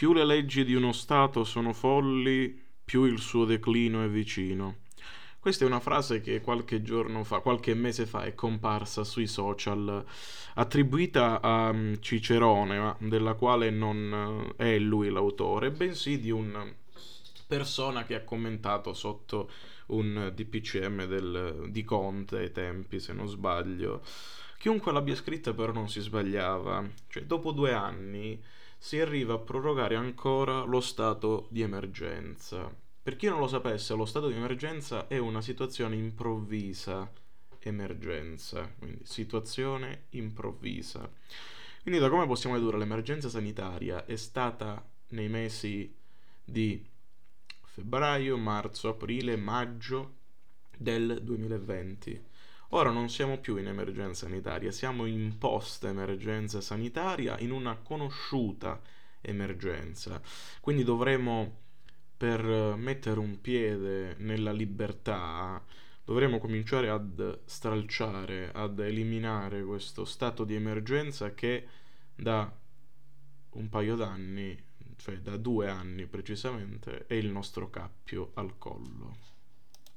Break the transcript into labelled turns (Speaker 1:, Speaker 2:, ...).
Speaker 1: Più le leggi di uno Stato sono folli, più il suo declino è vicino. Questa è una frase che qualche giorno fa, qualche mese fa, è comparsa sui social, attribuita a mm, Cicerone, della quale non eh, è lui l'autore, bensì di una persona che ha commentato sotto un DPCM del, di Conte ai tempi, se non sbaglio. Chiunque l'abbia scritta però non si sbagliava, cioè dopo due anni si arriva a prorogare ancora lo stato di emergenza. Per chi non lo sapesse, lo stato di emergenza è una situazione improvvisa, emergenza, quindi situazione improvvisa. Quindi da come possiamo dedurre l'emergenza sanitaria è stata nei mesi di febbraio, marzo, aprile, maggio del 2020. Ora non siamo più in emergenza sanitaria, siamo in post emergenza sanitaria, in una conosciuta emergenza. Quindi dovremo, per mettere un piede nella libertà, dovremo cominciare ad stralciare, ad eliminare questo stato di emergenza che da un paio d'anni, cioè da due anni precisamente, è il nostro cappio al collo.